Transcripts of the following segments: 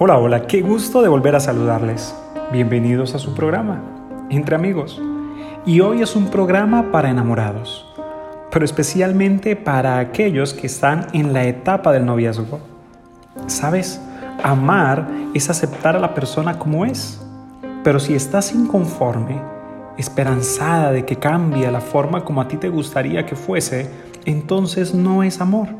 Hola, hola, qué gusto de volver a saludarles. Bienvenidos a su programa, Entre Amigos. Y hoy es un programa para enamorados, pero especialmente para aquellos que están en la etapa del noviazgo. ¿Sabes? Amar es aceptar a la persona como es. Pero si estás inconforme, esperanzada de que cambie la forma como a ti te gustaría que fuese, entonces no es amor,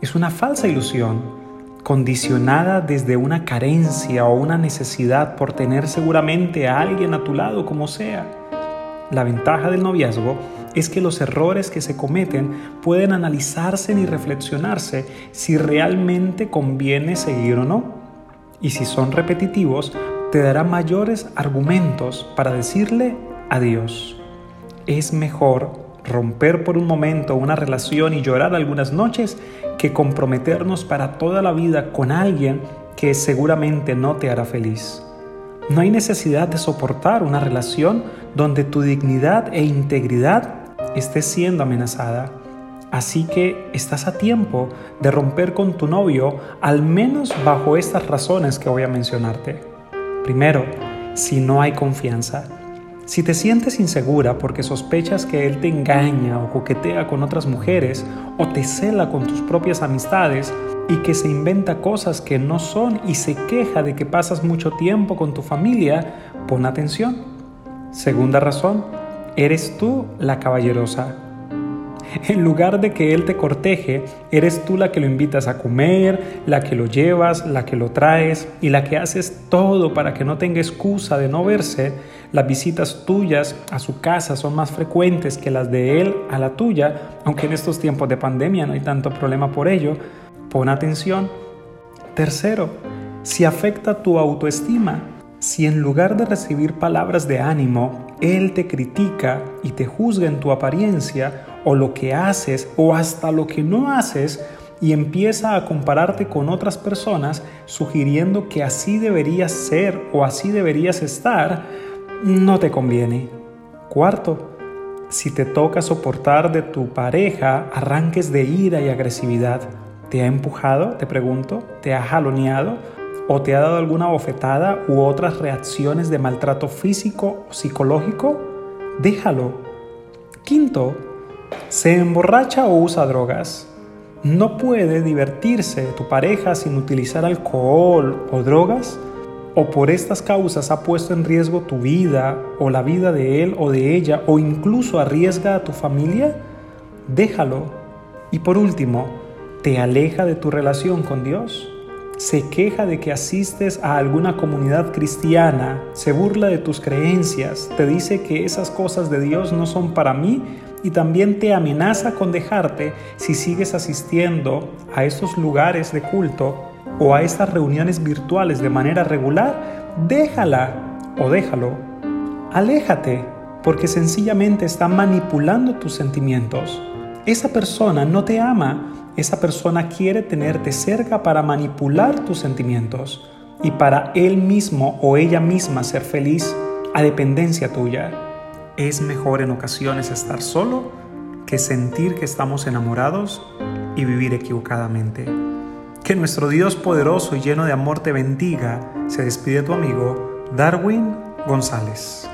es una falsa ilusión condicionada desde una carencia o una necesidad por tener seguramente a alguien a tu lado como sea. La ventaja del noviazgo es que los errores que se cometen pueden analizarse y reflexionarse si realmente conviene seguir o no. Y si son repetitivos, te dará mayores argumentos para decirle adiós. Es mejor romper por un momento una relación y llorar algunas noches comprometernos para toda la vida con alguien que seguramente no te hará feliz. No hay necesidad de soportar una relación donde tu dignidad e integridad esté siendo amenazada. Así que estás a tiempo de romper con tu novio al menos bajo estas razones que voy a mencionarte. Primero, si no hay confianza. Si te sientes insegura porque sospechas que él te engaña o coquetea con otras mujeres o te cela con tus propias amistades y que se inventa cosas que no son y se queja de que pasas mucho tiempo con tu familia, pon atención. Segunda razón, eres tú la caballerosa. En lugar de que él te corteje, eres tú la que lo invitas a comer, la que lo llevas, la que lo traes y la que haces todo para que no tenga excusa de no verse las visitas tuyas a su casa son más frecuentes que las de él a la tuya, aunque en estos tiempos de pandemia no hay tanto problema por ello. Pon atención. Tercero, si afecta tu autoestima, si en lugar de recibir palabras de ánimo, él te critica y te juzga en tu apariencia o lo que haces o hasta lo que no haces, y empieza a compararte con otras personas sugiriendo que así deberías ser o así deberías estar, no te conviene. Cuarto, si te toca soportar de tu pareja arranques de ira y agresividad, ¿te ha empujado, te pregunto? ¿Te ha jaloneado? ¿O te ha dado alguna bofetada u otras reacciones de maltrato físico o psicológico? Déjalo. Quinto, ¿se emborracha o usa drogas? No puede divertirse tu pareja sin utilizar alcohol o drogas o por estas causas ha puesto en riesgo tu vida o la vida de él o de ella o incluso arriesga a tu familia, déjalo. Y por último, ¿te aleja de tu relación con Dios? ¿Se queja de que asistes a alguna comunidad cristiana? ¿Se burla de tus creencias? ¿Te dice que esas cosas de Dios no son para mí? Y también te amenaza con dejarte si sigues asistiendo a estos lugares de culto o a estas reuniones virtuales de manera regular, déjala o déjalo. Aléjate porque sencillamente está manipulando tus sentimientos. Esa persona no te ama, esa persona quiere tenerte cerca para manipular tus sentimientos y para él mismo o ella misma ser feliz a dependencia tuya. Es mejor en ocasiones estar solo que sentir que estamos enamorados y vivir equivocadamente. Que nuestro Dios poderoso y lleno de amor te bendiga. Se despide tu amigo Darwin González.